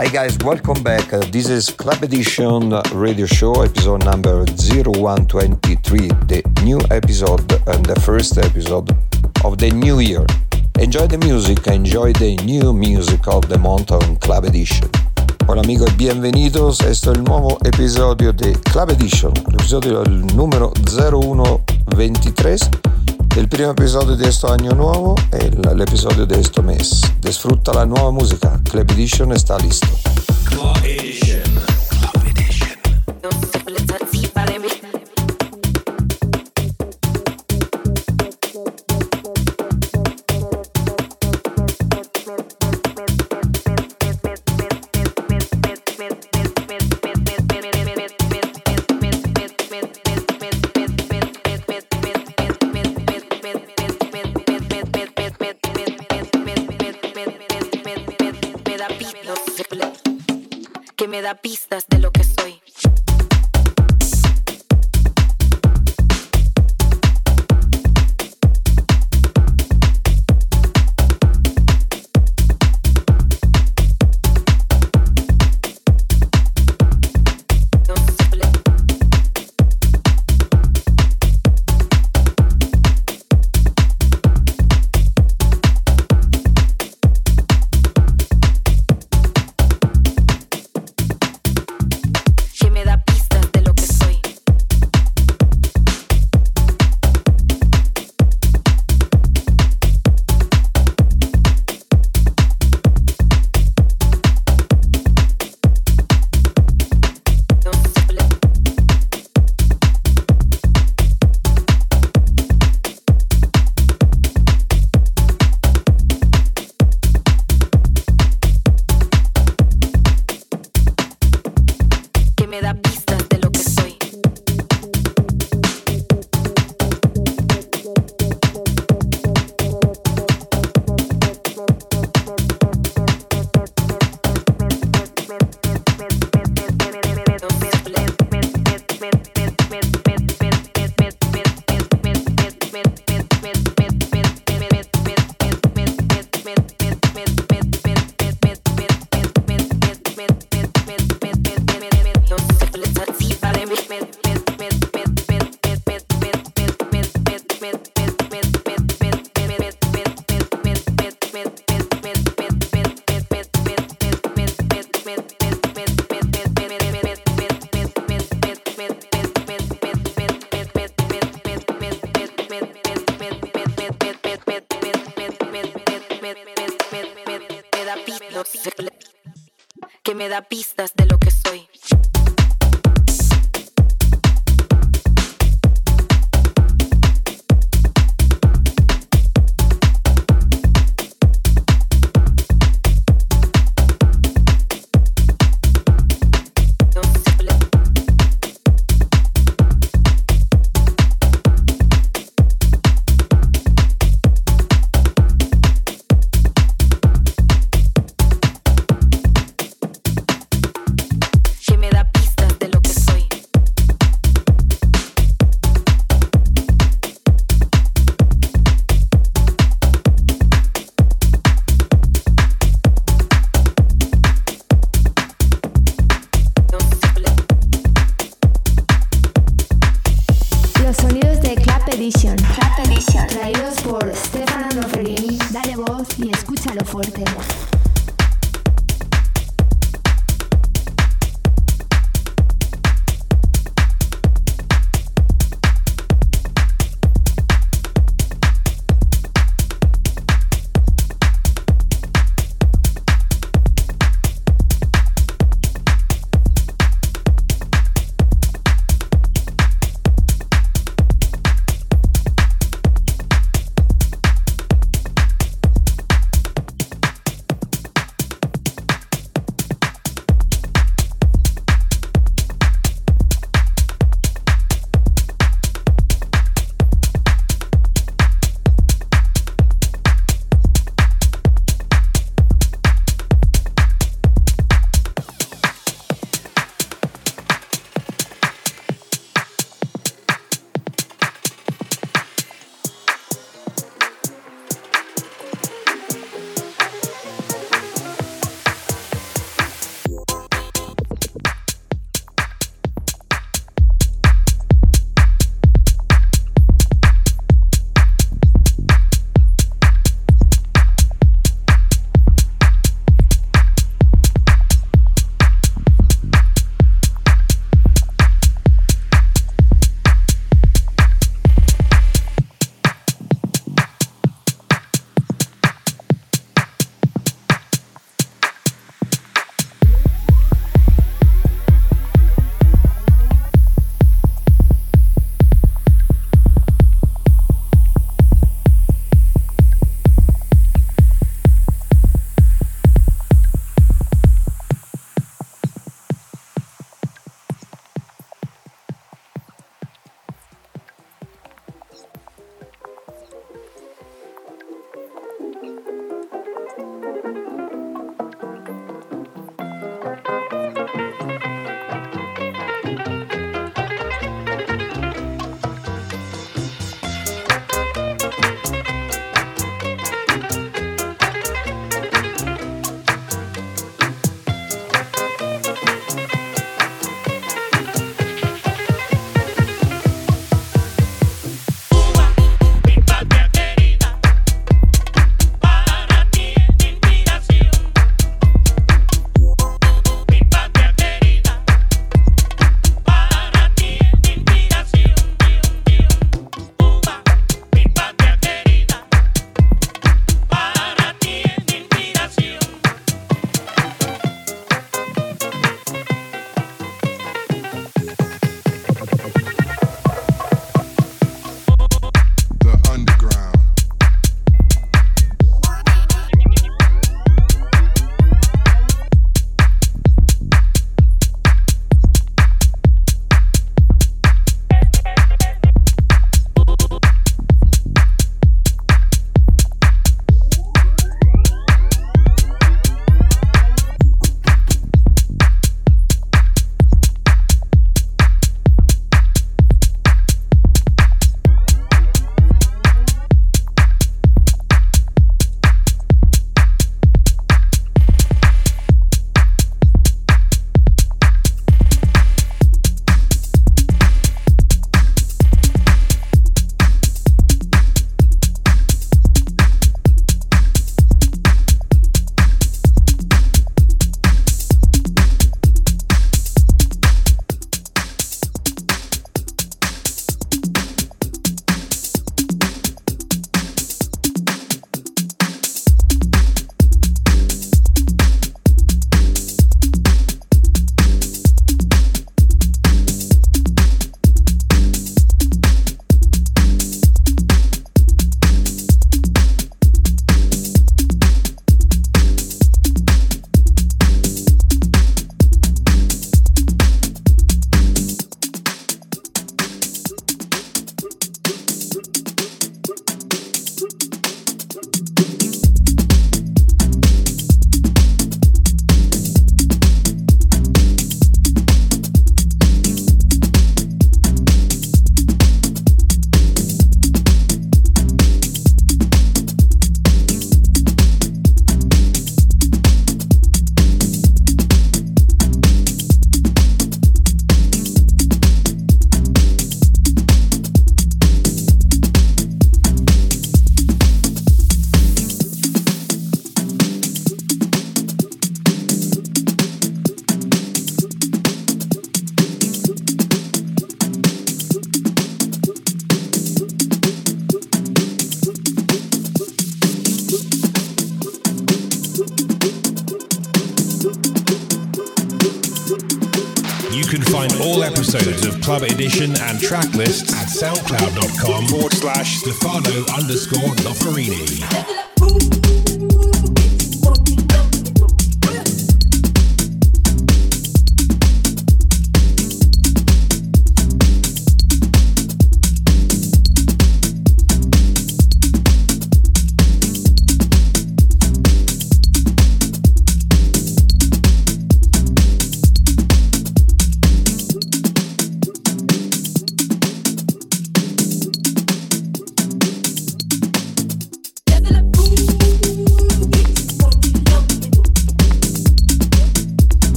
Hi guys, welcome back. Uh, this is Club Edition Radio Show, episode number 0123, the new episode and the first episode of the new year. Enjoy the music, enjoy the new music of the month on Club Edition. Hola amigos bienvenidos, esto es el nuevo episodio de Club Edition, episodio número 0123 el primo episodio de este año nuevo y el, el episodio de este mes. Disfruta la nueva música. Club Edition está listo. Me pistas de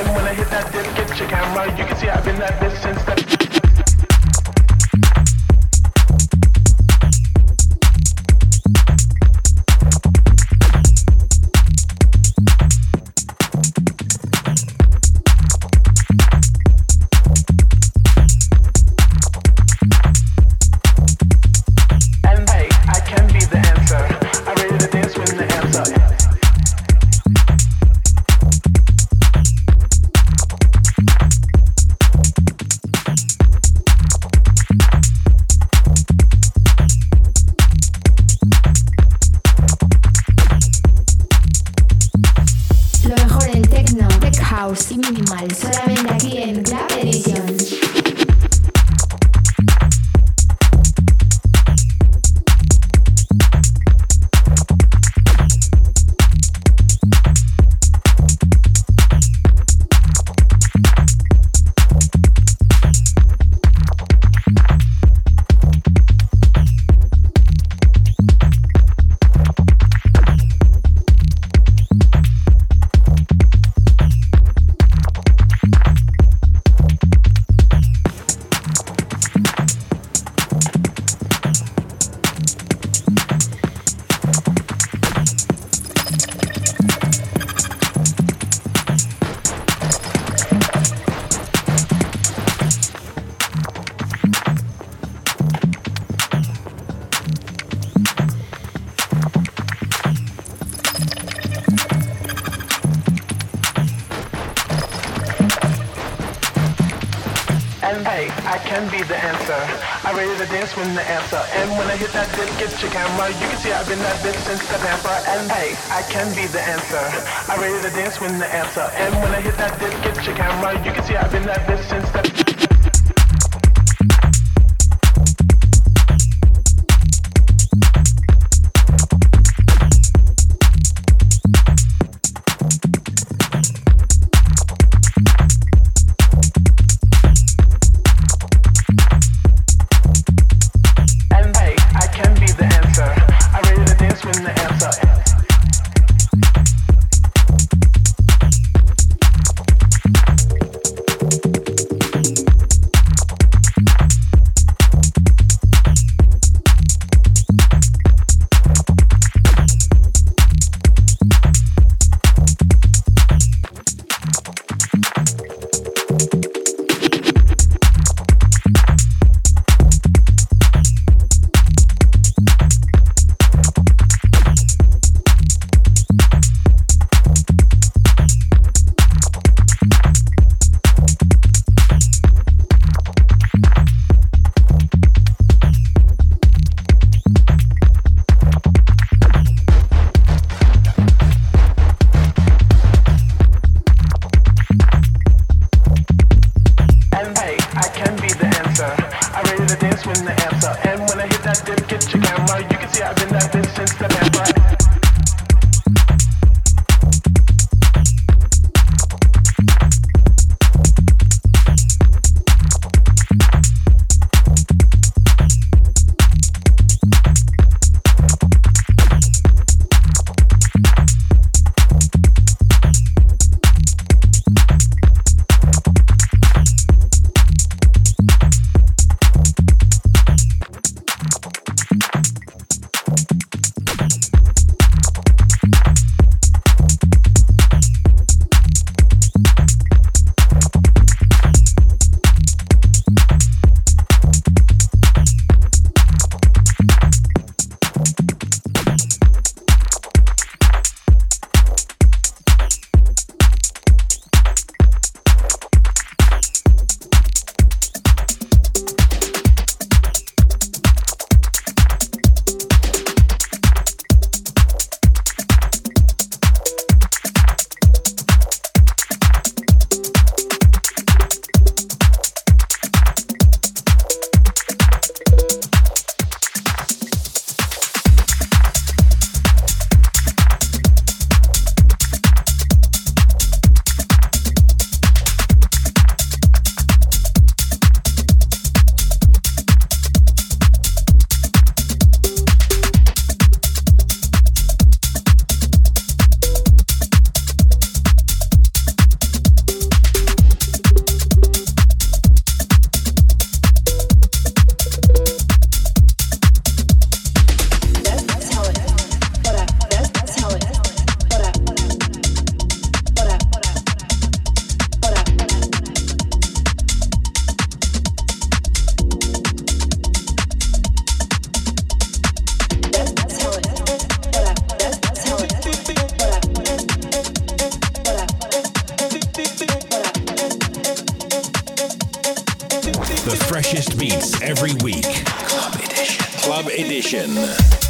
And when I hit that dip, get your camera. You can see I've been at this since that. Up. And when I hit that dip, get your camera. You can see I've been that bitch since the pamper. And hey, I can be the answer. I'm ready to dance when the answer. And when I hit that dip, get your camera. You can see I've been that bitch since the the freshest beats every week. Club Edition. Club Edition.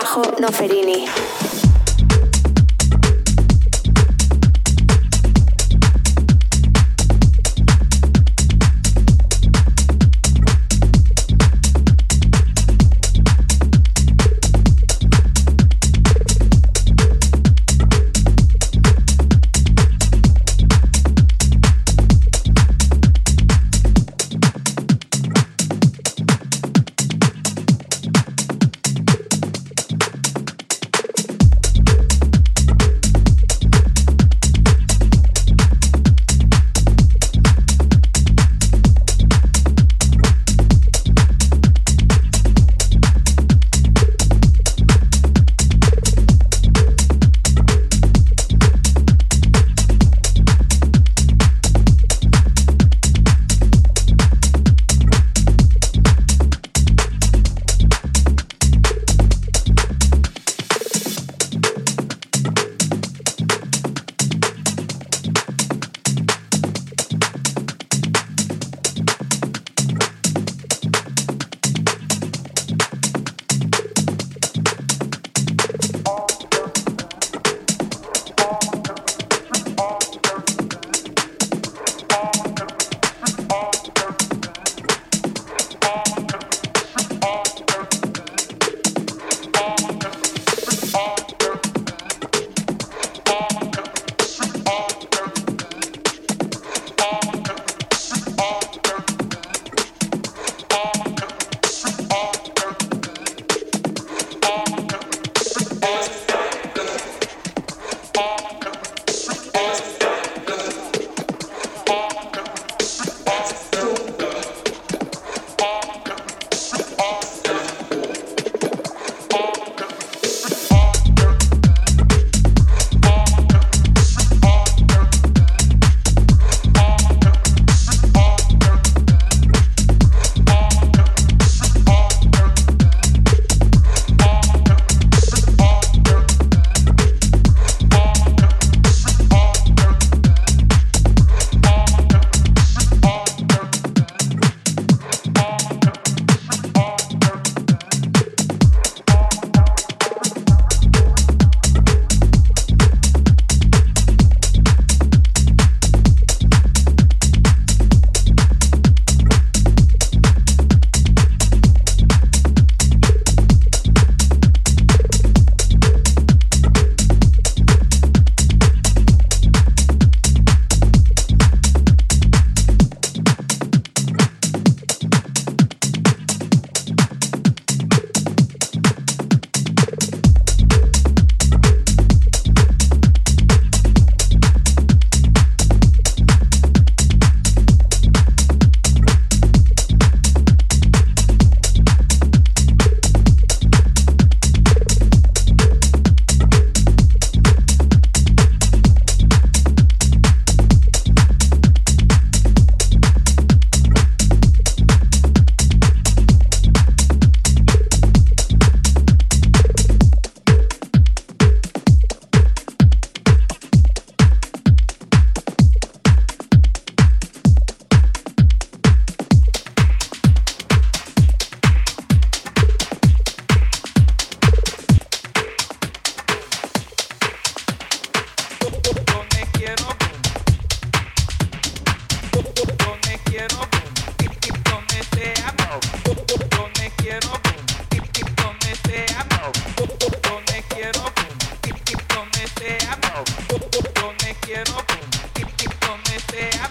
bajo Noferini.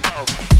Rambo.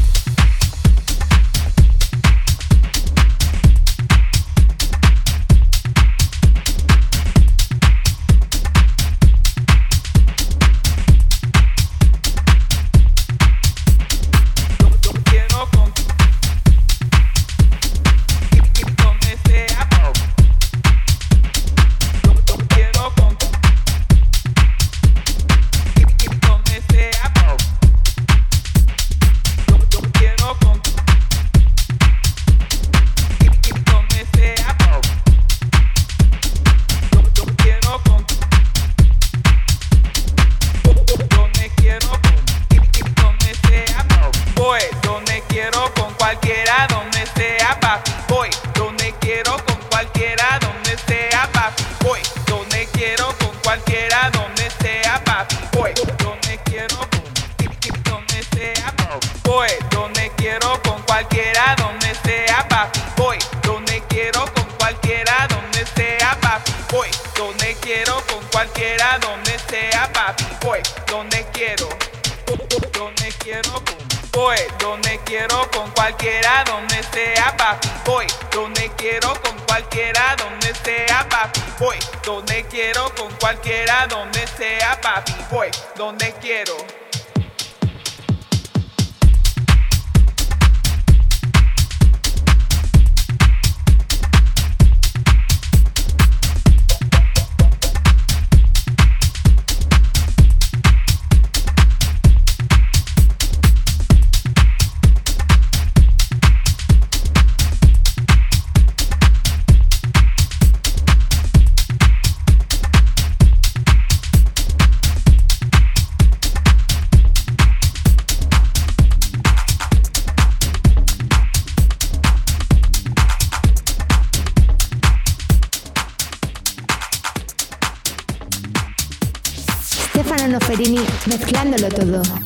Mezclándolo todo.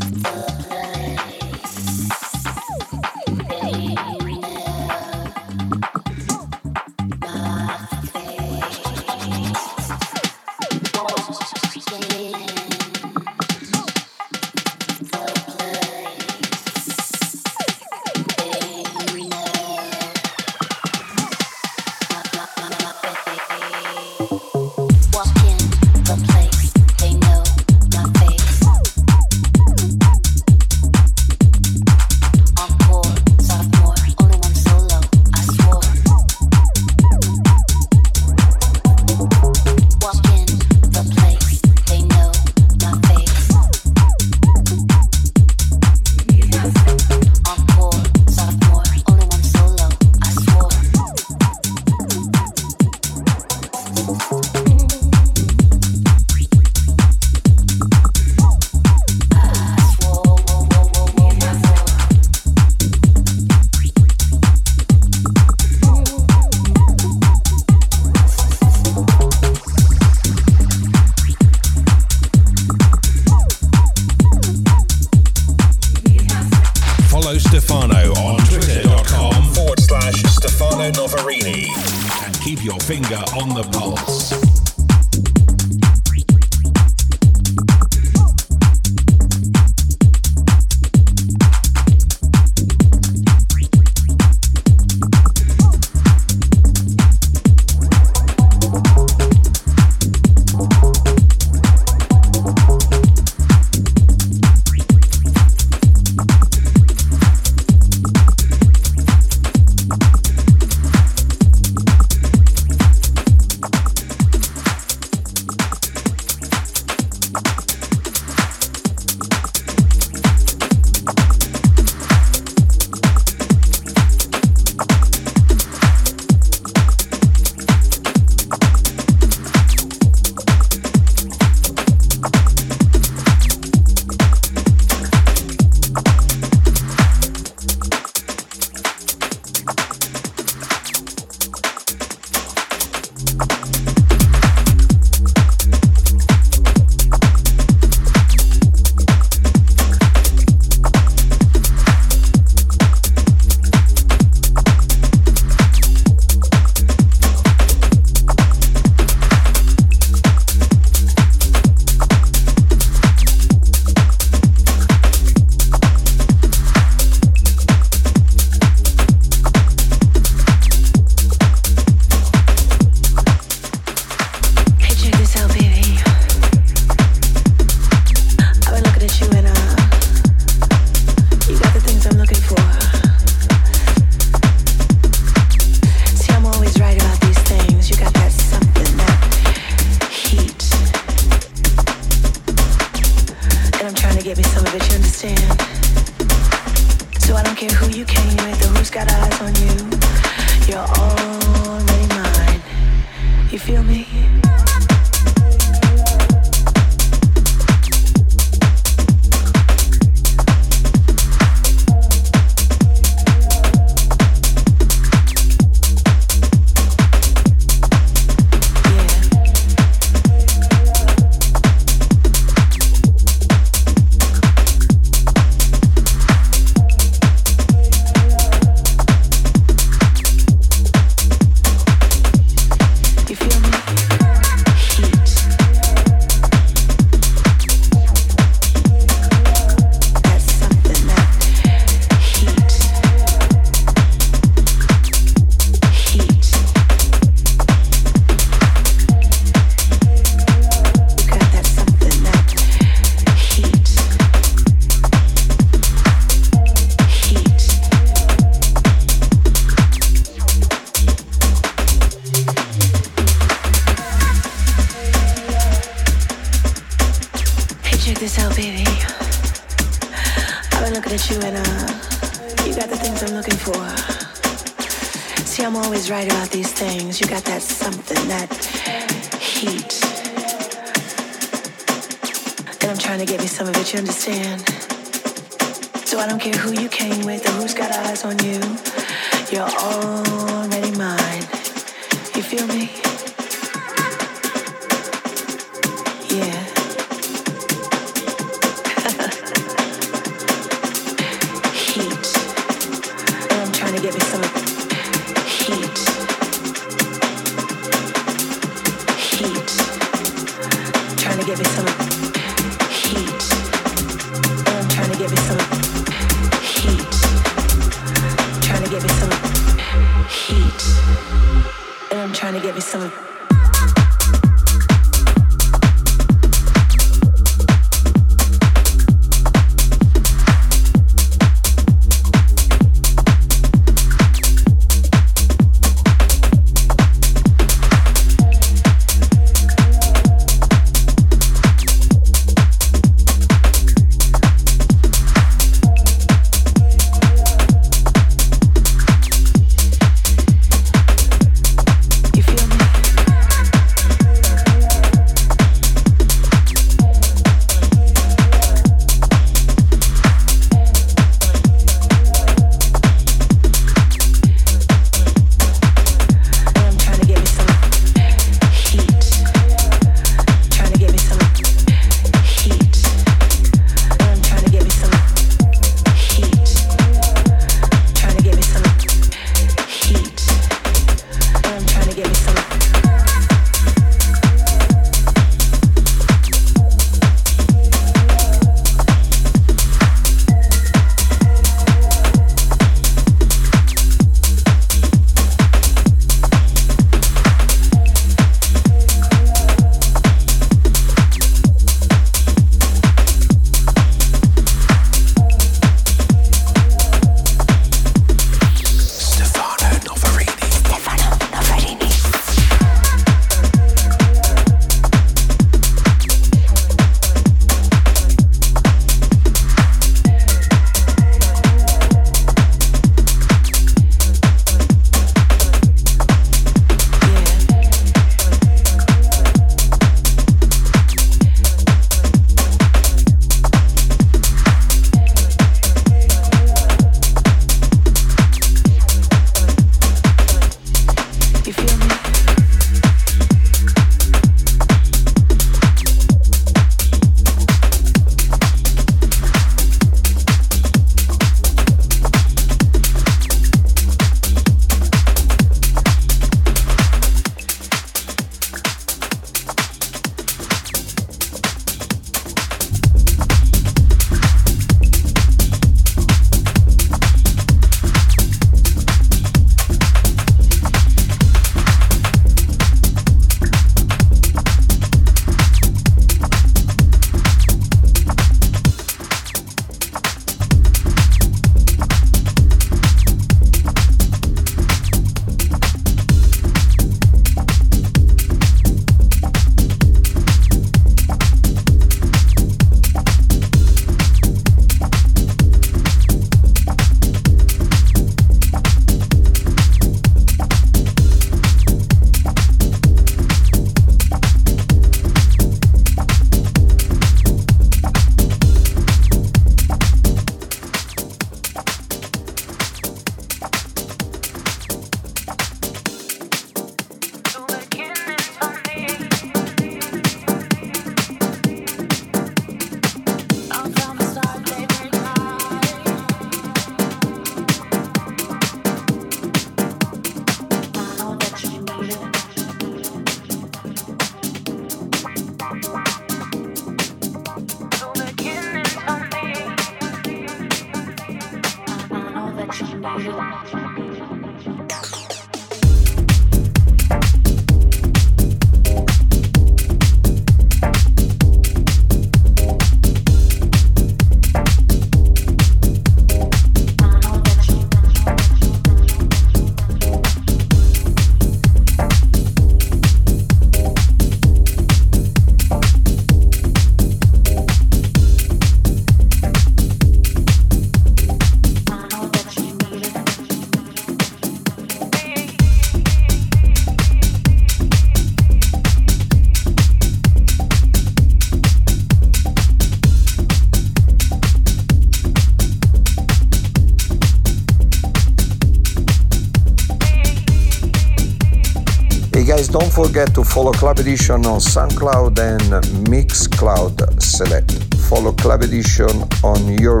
Forget to follow Club Edition on SoundCloud and Mixcloud Select. Follow Club Edition on your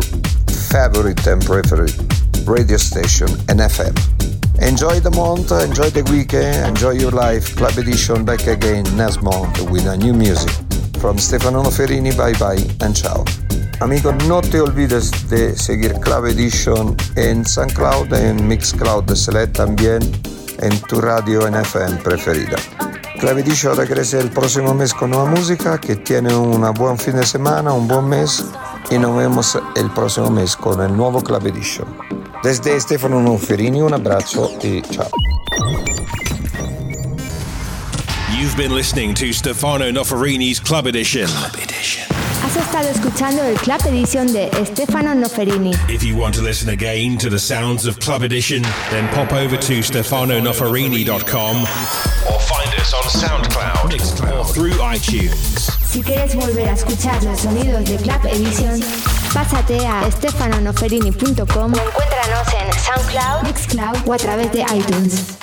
favorite and preferred radio station and FM. Enjoy the month, enjoy the weekend, enjoy your life. Club Edition back again next month with a new music. From Stefano Noferini, bye bye and ciao. Amigo, no te olvides de seguir Club Edition en SoundCloud, en Mixcloud Select también, en tu radio en FM preferida. Club Edition regresa el próximo mes con nueva música, que tiene un buen fin de semana, un buen mes y nos vemos el próximo mes con el nuevo Club Edition. Desde Stefano Noferini un abrazo y ciao. You've been listening to Stefano Noferini's Club Edition. Club Edition. Has estado escuchando el Club Edition de Stefano Noferini. If you want to listen again to the sounds of Club Edition, then pop over to stefanonoferini.com or find us on SoundCloud, Mixcloud, or through iTunes. Si quieres volver a escuchar los sonidos de Club Edition, pásate a stefanonoferini.com o encuéntranos en SoundCloud, Mixcloud o a través de iTunes.